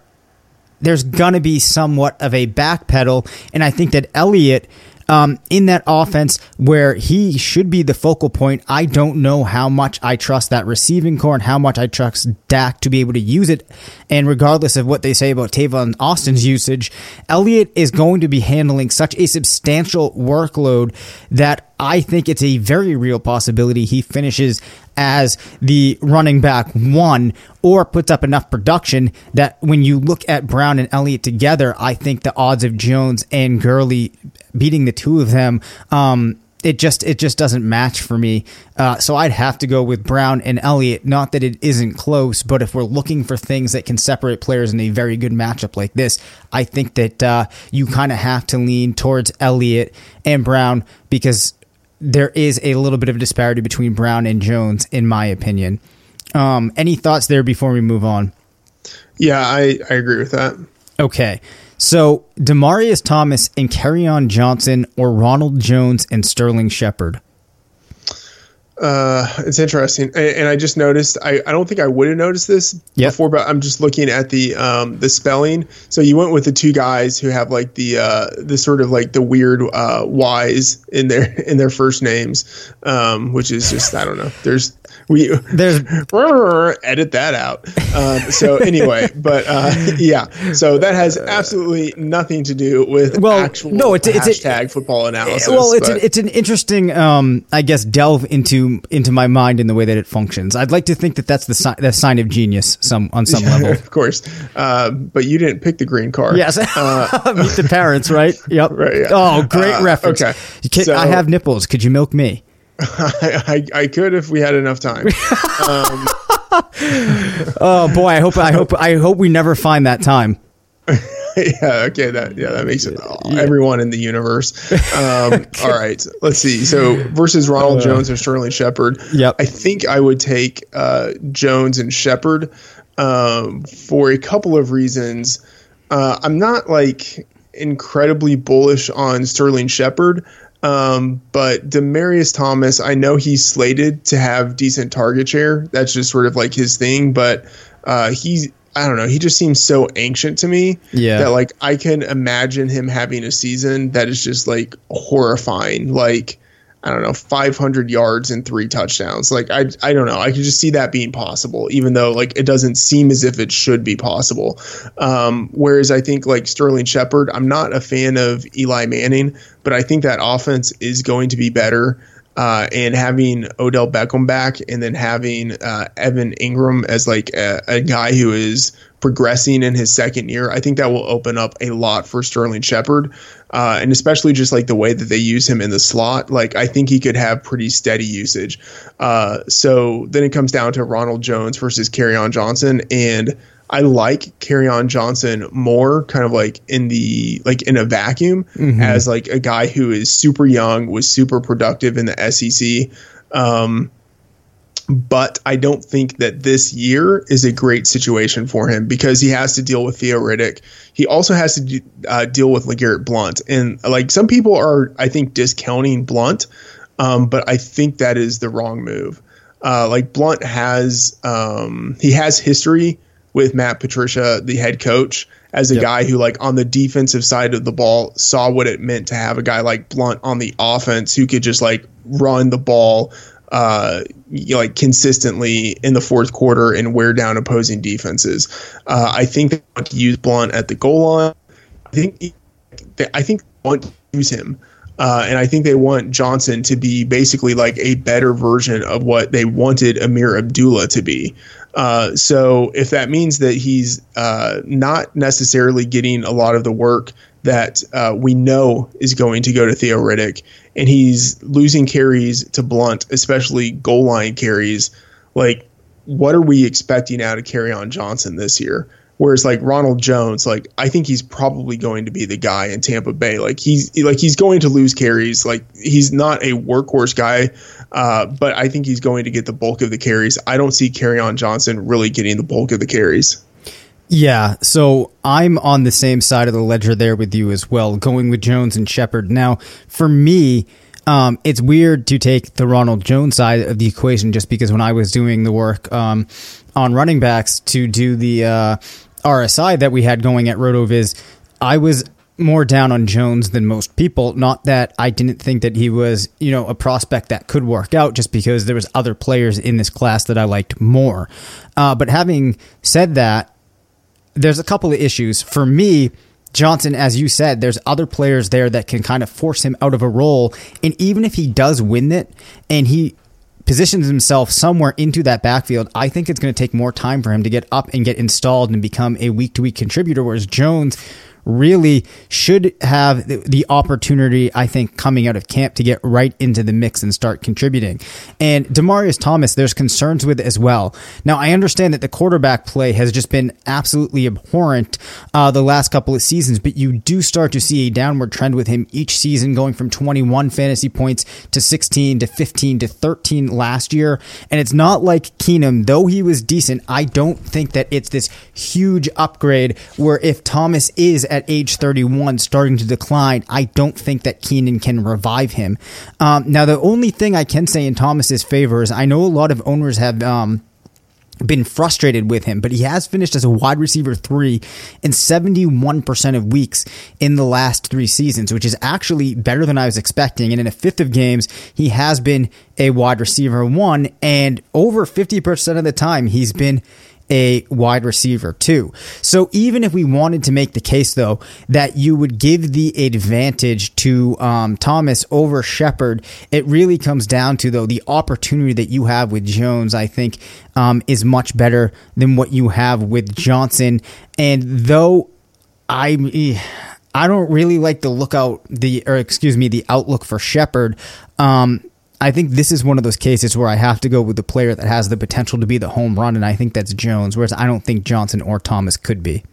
A: there's going to be somewhat of a backpedal. And I think that Elliott, um, in that offense where he should be the focal point, I don't know how much I trust that receiving corps and how much I trust Dak to be able to use it. And regardless of what they say about Tavon Austin's usage, Elliott is going to be handling such a substantial workload that I think it's a very real possibility he finishes as the running back one or puts up enough production that when you look at Brown and Elliott together, I think the odds of Jones and Gurley beating the two of them, um, it just it just doesn't match for me. Uh, so I'd have to go with Brown and Elliott. Not that it isn't close, but if we're looking for things that can separate players in a very good matchup like this, I think that uh, you kind of have to lean towards Elliott and Brown because there is a little bit of disparity between Brown and Jones, in my opinion. Um, any thoughts there before we move on?
B: Yeah, I, I agree with that.
A: Okay. So Demaryius Thomas and Kerryon Johnson or Ronald Jones and Sterling Shepard?
B: Uh, it's interesting, and, and I just noticed. I, I don't think I would have noticed this
A: Yep.
B: before, but I'm just looking at the um the spelling. So you went with the two guys who have like the uh the sort of like the weird uh Y's in their in their first names, um, which is just I don't know. There's we
A: There's
B: edit that out. Um, so anyway, but uh, yeah, so that has absolutely nothing to do with
A: Well,
B: actual
A: no, it's a- it's a-
B: hashtag football analysis.
A: well, it's an, it's an interesting, um, I guess, delve into into my mind in the way that it functions. I'd like to think that that's the si- the sign of genius, some on some level.
B: of course, uh, but you didn't pick the green car.
A: Yes, meet the parents, right? Yep.
B: Uh, Right, yeah.
A: Oh, great
B: Uh,
A: reference.
B: okay.
A: Can-
B: So-
A: I have nipples. Could you milk me?
B: I, I, I could if we had enough time.
A: Oh boy, I hope I hope I hope we never find that time.
B: yeah, okay, that yeah, that makes it everyone in the universe. Um, All right, let's see. So versus Ronald Jones or Sterling Shepard.
A: Uh, Yep.
B: I think I would take uh, Jones and Shepard um, for a couple of reasons. Uh, I'm not like incredibly bullish on Sterling Shepard. Um, but Demaryius Thomas, I know he's slated to have decent target share. That's just sort of like his thing. But uh, he's, I don't know, he just seems so ancient to me.
A: Yeah.
B: That like I can imagine him having a season that is just like horrifying. Like, I don't know, 500 yards and three touchdowns. Like, I, I don't know. I could just see that being possible, even though like it doesn't seem as if it should be possible. Um, whereas I think like Sterling Shepard, I'm not a fan of Eli Manning, but I think that offense is going to be better. Uh, and having Odell Beckham back, and then having uh, Evan Engram as like a, a guy who is progressing in his second year, I think that will open up a lot for Sterling Shepard, uh, and especially just like the way that they use him in the slot. Like I think he could have pretty steady usage. Uh, so then it comes down to Ronald Jones versus on Johnson, and I like on Johnson more, kind of like in the like in a vacuum, as like a guy who is super young, was super productive in the SEC. Um, but I don't think that this year is a great situation for him because he has to deal with Theo Riddick. He also has to do, uh, deal with LeGarrette Blunt, and like some people are, I think, discounting Blunt, um, but I think that is the wrong move. Uh, like Blunt has, um, he has history with Matt Patricia, the head coach, as a
A: Yep.
B: guy who, like, on the defensive side of the ball, saw what it meant to have a guy like Blunt on the offense who could just like run the ball uh, you know, like consistently in the fourth quarter and wear down opposing defenses. Uh, I think they want to use Blunt at the goal line. I think they, I think they want to use him. Uh, and I think they want Johnson to be basically like a better version of what they wanted Ameer Abdullah to be. Uh, so if that means that he's uh, not necessarily getting a lot of the work that uh, we know is going to go to Theo Riddick, and he's losing carries to Blunt, especially goal line carries, like what are we expecting out of Kerryon Johnson this year? Whereas like Ronald Jones, like I think he's probably going to be the guy in Tampa Bay. Like he's like he's going to lose carries. Like he's not a workhorse guy, uh, but I think he's going to get the bulk of the carries. I don't see On Johnson really getting the bulk of the carries.
A: Yeah, so I'm on the same side of the ledger there with you as well, going with Jones and Shepard. Now, for me, um, it's weird to take the Ronald Jones side of the equation just because when I was doing the work um, on running backs to do the uh, RSI that we had going at RotoViz, I was more down on Jones than most people. Not that I didn't think that he was, you know, a prospect that could work out, just because there was other players in this class that I liked more. Uh, but having said that, there's a couple of issues. For me, Johnson, as you said, there's other players there that can kind of force him out of a role. And even if he does win it and he positions himself somewhere into that backfield, I think it's going to take more time for him to get up and get installed and become a week to week contributor. Whereas Jones really should have the, opportunity, I think, coming out of camp to get right into the mix and start contributing. And Demaryius Thomas, there's concerns with as well. Now, I understand that the quarterback play has just been absolutely abhorrent uh, the last couple of seasons, but you do start to see a downward trend with him each season, going from 21 fantasy points to 16 to 15 to 13 last year. And it's not like Keenum, though he was decent, I don't think that it's this huge upgrade where if Thomas is at at age 31 starting to decline, I don't think that Keenum can revive him. Um, now, the only thing I can say in Thomas's favor is I know a lot of owners have. Um, been frustrated with him, but he has finished as a wide receiver three in 71% of weeks in the last three seasons, which is actually better than I was expecting. And in a fifth of games, he has been a wide receiver one, and over 50% of the time, he's been a wide receiver too. So even if we wanted to make the case though that you would give the advantage to um, Thomas over Shepard, it really comes down to though the opportunity that you have with Jones. I think um, is much better than what you have with Johnson. And though I. I don't really like the lookout the or excuse me the outlook for Shepard. Um, I think this is one of those cases where I have to go with the player that has the potential to be the home run, and I think that's Jones. Whereas I don't think Johnson or Thomas could be.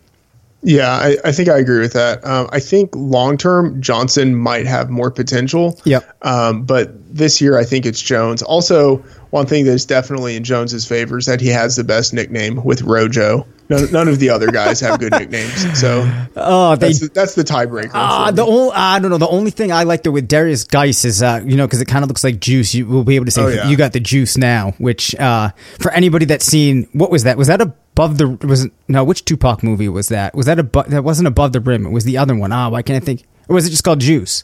B: Yeah, I, I think I agree with that. Um, I think long term Johnson might have more potential.
A: Yep.
B: Um, but this year I think it's Jones. Also, one thing that's definitely in Jones's favor is that he has the best nickname with Rojo. None, none of the other guys have good nicknames, so
A: oh, they,
B: that's, the, that's the tiebreaker.
A: Uh, the only I don't know. The only thing I like there with Derrius Guice is uh, you know because it kind of looks like juice. You will be able to say
B: Oh, yeah.
A: you got the juice now. Which uh, for anybody that's seen what was that? Was that above the was no? Which Tupac movie was that? Was that above? That wasn't above the rim. It was the other one. Ah, why can't I think? Or was it just called Juice?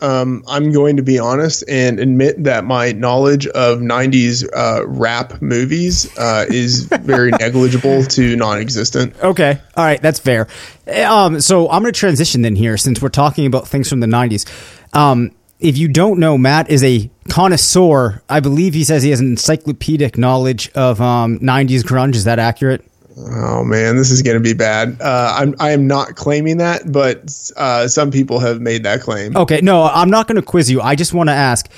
B: Um, I'm going to be honest and admit that my knowledge of 90s uh, rap movies uh, is very negligible to non-existent.
A: Okay. All right. That's fair. Um, so I'm going to transition then here since we're talking about things from the 90s. Um, if you don't know, Matt is a connoisseur. I believe he says he has an encyclopedic knowledge of um, 90s grunge. Is that accurate?
B: Oh man, this is going to be bad. Uh, I'm I am not claiming that, but uh, some people have made that claim.
A: Okay. No, I'm not going to quiz you. I just want to ask.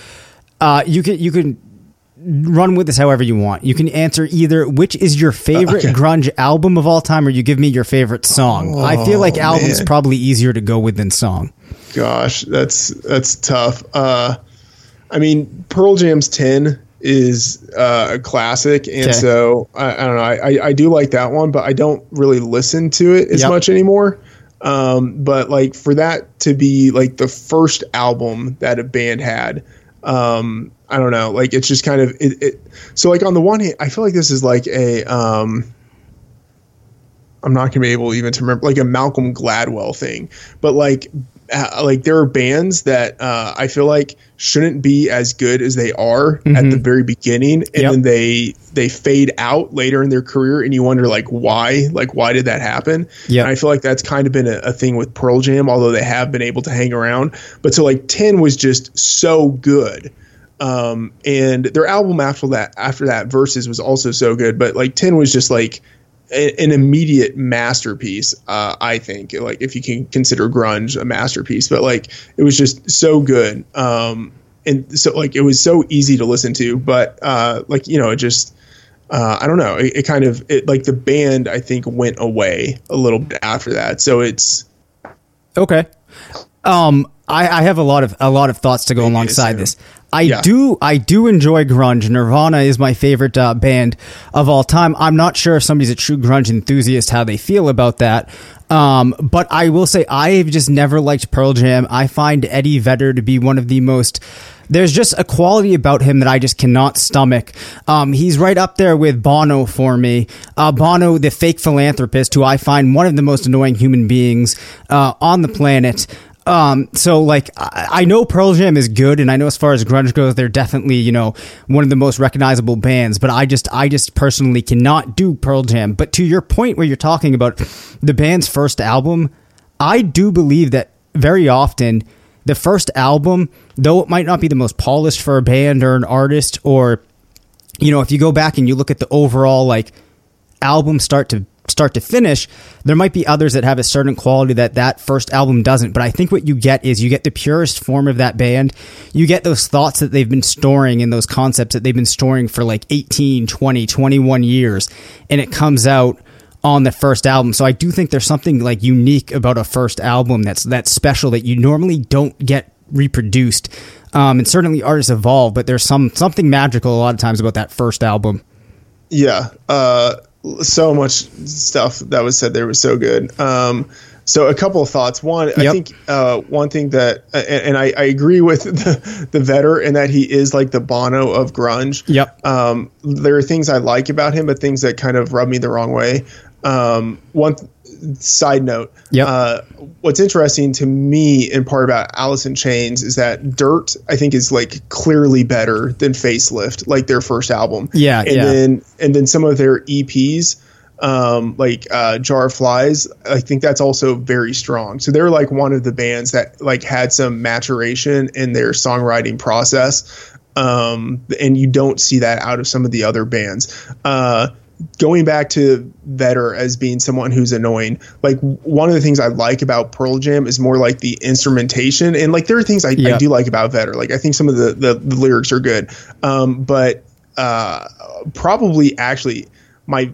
A: Uh, you can you can run with this however you want. You can answer either which is your favorite
B: okay.
A: grunge album of all time, or you give me your favorite song. I feel like
B: Oh,
A: album's
B: man.
A: probably easier to go with than song.
B: Gosh, that's that's tough. Uh, I mean, Pearl Jam's "10" is uh, a classic, and
A: Okay.
B: so I, I don't know. I, I do like that one, but I don't really listen to it as
A: Yep.
B: much anymore. Um, but like for that to be like the first album that a band had, um, I don't know. Like it's just kind of it, it. So like on the one hand, I feel like this is like a um, I'm not gonna be able even to remember like a Malcolm Gladwell thing, but like uh, like there are bands that uh, I feel like shouldn't be as good as they are at the very beginning, and
A: Mm-hmm. Yep.
B: then they they fade out later in their career, and you wonder like why, like why did that happen? Yeah, I feel like that's kind of been a, a thing with Pearl Jam, although they have been able to hang around. But so like ten was just so good. Um, and their album after that, after that, verses was also so good. But like ten was just like an immediate masterpiece. Uh, I think, like if you can consider grunge a masterpiece, but like it was just so good. Um, and so like it was so easy to listen to, but uh, like you know, it just. Uh, I don't know. It, it kind of it like the band I think went away a little bit after that. So it's
A: Okay. Um, I, I have a lot of a lot of thoughts to go alongside this. I
B: Yeah.
A: do I do enjoy grunge. Nirvana is my favorite uh, band of all time. I'm not sure if somebody's a true grunge enthusiast how they feel about that. Um, but I will say I've just never liked Pearl Jam. I find Eddie Vedder to be one of the most there's just a quality about him that I just cannot stomach. Um, he's right up there with Bono for me. Uh, Bono, the fake philanthropist, who I find one of the most annoying human beings uh, on the planet. Um, so like I, I know Pearl Jam is good, and I know as far as grunge goes, they're definitely you know one of the most recognizable bands. But I just I just personally cannot do Pearl Jam. But to your point, where you're talking about the band's first album, I do believe that very often the first album, though it might not be the most polished for a band or an artist, or you know, if you go back and you look at the overall like album start to start to finish, there might be others that have a certain quality that that first album doesn't. But I think what you get is you get the purest form of that band. You get those thoughts that they've been storing and those concepts that they've been storing for like 18, 20, 21 years. And it comes out on the first album. So I do think there's something like unique about a first album that's that's special that you normally don't get reproduced. Um, and certainly artists evolve, but there's some something magical a lot of times about that first album.
B: Yeah, uh, so much stuff that was said there was so good. Um, So a couple of thoughts. One, I think uh, one thing that, and, and I, I agree with the the Vedder in that he is like the Bono of grunge.
A: Yep.
B: Um, there are things I like about him, but things that kind of rub me the wrong way. Um, one side note.
A: Yep.
B: Uh, what's interesting to me in part about Alice in Chains is that Dirt, I think, is like clearly better than Facelift, like their first album.
A: Yeah,
B: And
A: yeah.
B: then and then some of their EPs um, like uh, Jar of Flies. I think that's also very strong. So they're like one of the bands that like had some maturation in their songwriting process, um, and you don't see that out of some of the other bands. Uh, going back to Vedder as being someone who's annoying, like one of the things I like about Pearl Jam is more like the instrumentation, and like there are things I, I do like about Vedder. Like I think some of the the, the lyrics are good, um, but uh, probably actually my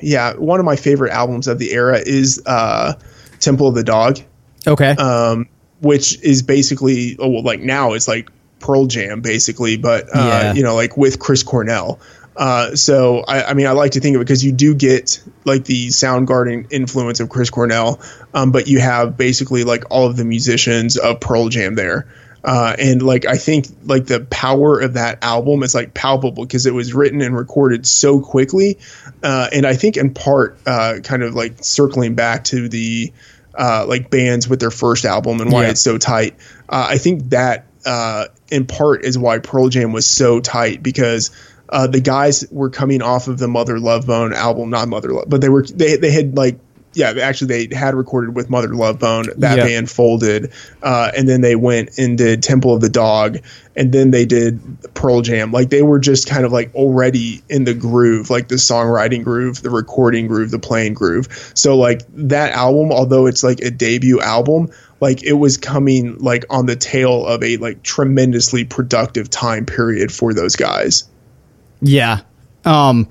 B: yeah one of my favorite albums of the era is uh, Temple of the Dog
A: Okay.
B: um, which is basically oh, well, like now it's like Pearl Jam basically, but uh,
A: Yeah.
B: you know, like with Chris Cornell. Uh, so I, I mean, I like to think of it because you do get like the Soundgarden influence of Chris Cornell, um, but you have basically like all of the musicians of Pearl Jam there. Uh, and like I think like the power of that album is like palpable because it was written and recorded so quickly, uh, and I think in part uh, kind of like circling back to the uh, like bands with their first album and why
A: Yeah.
B: it's so tight. Uh, I think that uh, in part is why Pearl Jam was so tight because uh, the guys were coming off of the Mother Love Bone album, not Mother Love, but they were they they had like yeah actually they had recorded with Mother Love Bone. That
A: Yeah.
B: band folded, uh, and then they went and did Temple of the Dog, and then they did Pearl Jam. Like they were just kind of like already in the groove, like the songwriting groove, the recording groove, the playing groove. So like that album, although it's like a debut album, like it was coming like on the tail of a like tremendously productive time period for those guys.
A: Yeah. Um,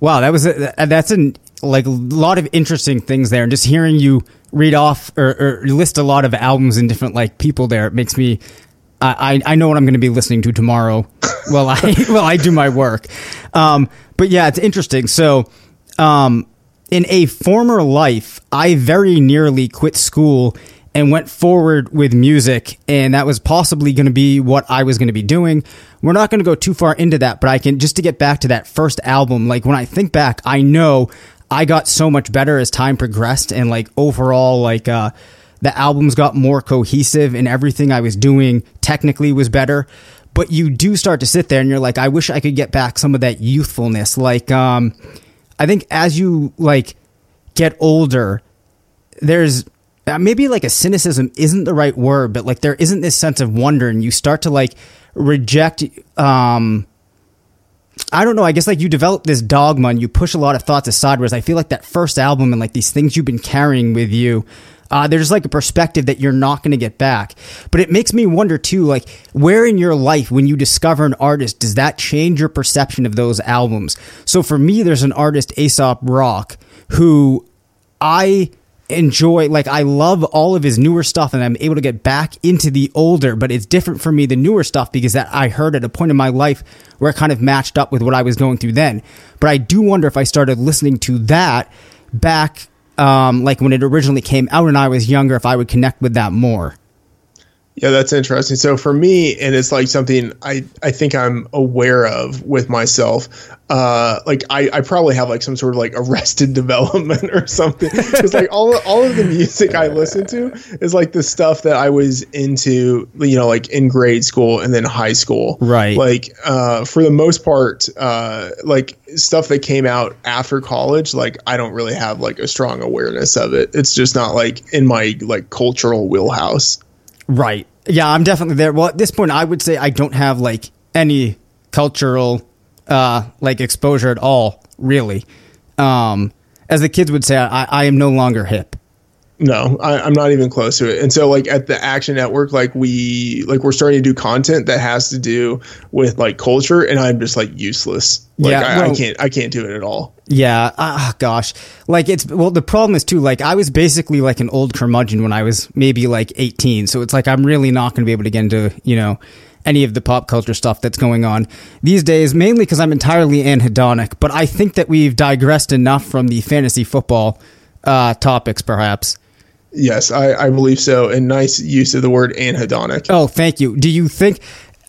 A: wow, that was a, that's an like a lot of interesting things there, and just hearing you read off or, or list a lot of albums and different like people there it makes me. I, I know what I'm going to be listening to tomorrow. while I while I do my work, um, but yeah, it's interesting. So, um, in a former life, I very nearly quit school and went forward with music, and that was possibly going to be what I was going to be doing. We're not going to go too far into that, but I can just to get back to that first album. Like when I think back, I know I got so much better as time progressed, and like overall, like uh, the albums got more cohesive, and everything I was doing technically was better. But you do start to sit there, and you're like, I wish I could get back some of that youthfulness. Like, um, I think as you like get older, there's uh, maybe like a cynicism isn't the right word, but like there isn't this sense of wonder, and you start to like reject. Um, I don't know. I guess like you develop this dogma and you push a lot of thoughts aside. Whereas I feel like that first album and like these things you've been carrying with you, uh, there's like a perspective that you're not going to get back. But it makes me wonder too, like where in your life when you discover an artist does that change your perception of those albums? So for me, there's an artist Aesop Rock who I enjoy like I love all of his newer stuff and I'm able to get back into the older but it's different for me the newer stuff because that I heard at a point in my life where it kind of matched up with what I was going through then. But I do wonder if I started listening to that back um like when it originally came out and I was younger if I would connect with that more
B: Yeah, that's interesting. So for me, and it's like something I, I think I'm aware of with myself. Uh, like I, I probably have like some sort of like arrested development or something. Because like all all of the music I listen to is like the stuff that I was into, you know, like in grade school and then high school.
A: Right.
B: Like uh, for the most part, uh, like stuff that came out after college, like I don't really have like a strong awareness of it. It's just not like in my like cultural wheelhouse.
A: Right. Yeah, I'm definitely there. Well, at this point, I would say I don't have like any cultural uh like exposure at all, really. Um, as the kids would say, I, I am no longer hip.
B: No, I, I'm not even close to it. And so, like at the Action Network, like we like we're starting to do content that has to do with like culture, and I'm just like useless. Like
A: Yeah,
B: I, I can't, I can't do it at all.
A: Yeah. Ah, gosh. Like it's well, the problem is too. Like I was basically like an old curmudgeon when I was maybe like 18. So it's like I'm really not going to be able to get into you know any of the pop culture stuff that's going on these days. Mainly because I'm entirely anhedonic. But I think that we've digressed enough from the fantasy football uh, topics, perhaps.
B: Yes, I, I believe so. And nice use of the word anhedonic.
A: Oh, thank you. Do you think,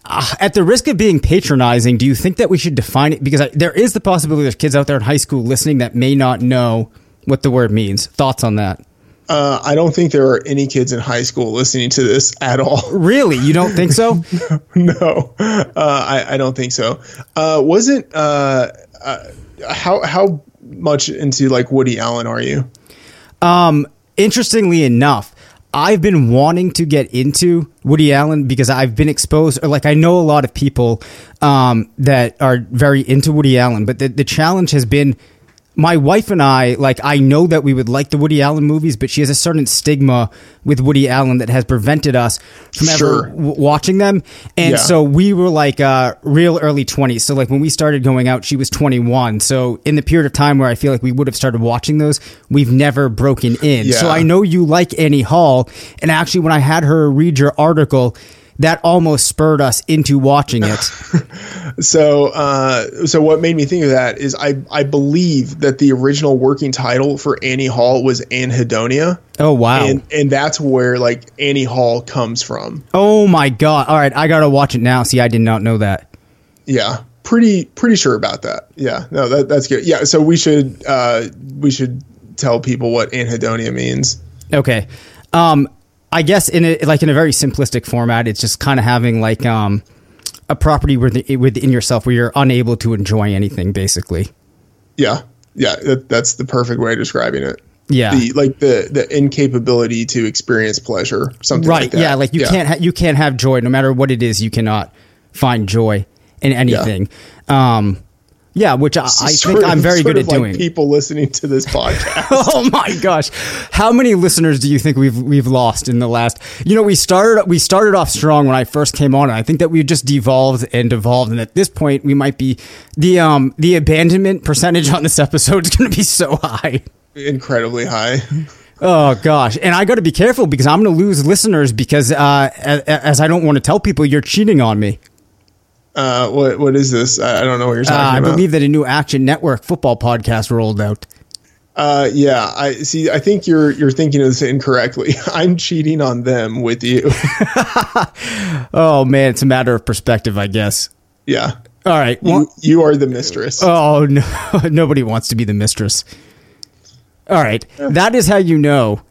A: uh, at the risk of being patronizing, do you think that we should define it? Because I, there is the possibility there's kids out there in high school listening that may not know what the word means. Thoughts on that?
B: Uh, I don't think there are any kids in high school listening to this at all.
A: Really? You don't think so?
B: no, uh, I, I, don't think so. Uh, wasn't uh, uh, how how much into like Woody Allen are you?
A: Um, interestingly enough, I've been wanting to get into Woody Allen because I've been exposed, or like I know a lot of people um, that are very into Woody Allen, but the, the challenge has been my wife and I, like, I know that we would like the Woody Allen movies, but she has a certain stigma with Woody Allen that has prevented us from sure. ever w- watching them. And yeah. so we were like uh, real early 20s. So, like, when we started going out, she was 21. So, in the period of time where I feel like we would have started watching those, we've never broken in. Yeah. So, I know you like Annie Hall. And actually, when I had her read your article, that almost spurred us into watching it.
B: so, uh, so what made me think of that is I I believe that the original working title for Annie Hall was Anhedonia.
A: Oh wow!
B: And and that's where like Annie Hall comes from.
A: Oh my god! All right, I gotta watch it now. See, I did not know that.
B: Yeah, pretty pretty sure about that. Yeah, no, that that's good. Yeah, so we should uh, we should tell people what anhedonia means.
A: Okay. Um, I guess in a, like in a very simplistic format, it's just kind of having like um, a property within, within yourself where you're unable to enjoy anything, basically.
B: Yeah, yeah, that, that's the perfect way of describing it.
A: Yeah,
B: the, like the the incapability to experience pleasure, something right. Like
A: yeah, like you yeah. can't ha- you can't have joy no matter what it is. You cannot find joy in anything. Yeah. Um, yeah, which I, I think I'm very good at like doing.
B: People listening to this podcast.
A: oh my gosh, how many listeners do you think we've we've lost in the last? You know, we started we started off strong when I first came on, and I think that we just devolved and devolved, and at this point, we might be the um the abandonment percentage on this episode is going to be so high,
B: incredibly high.
A: Oh gosh, and I got to be careful because I'm going to lose listeners because uh, as, as I don't want to tell people you're cheating on me.
B: Uh, what what is this? I, I don't know what you're talking uh, I
A: about. I believe that a new Action Network football podcast rolled out.
B: Uh, yeah, I see. I think you're you're thinking of this incorrectly. I'm cheating on them with you.
A: oh man, it's a matter of perspective, I guess.
B: Yeah.
A: All right.
B: Well, you, you are the mistress.
A: Oh no, nobody wants to be the mistress. All right, that is how you know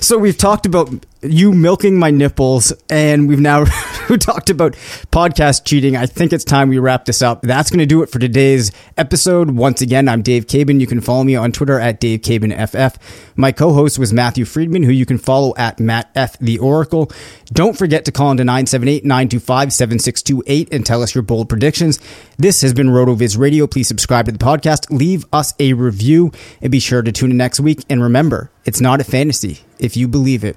A: so we've talked about you milking my nipples, and we've now talked about podcast cheating. I think it's time we wrap this up. That's going to do it for today's episode. Once again, I'm Dave Caban. You can follow me on Twitter at Dave Caban FF. My co-host was Matthew Freedman, who you can follow at Matt F the Oracle. Don't forget to call into 978-925-7628 and tell us your bold predictions. This has been RotoViz Radio. Please subscribe to the podcast, leave us a review, and be sure to tune in next week. And remember, it's not a fantasy if you believe it.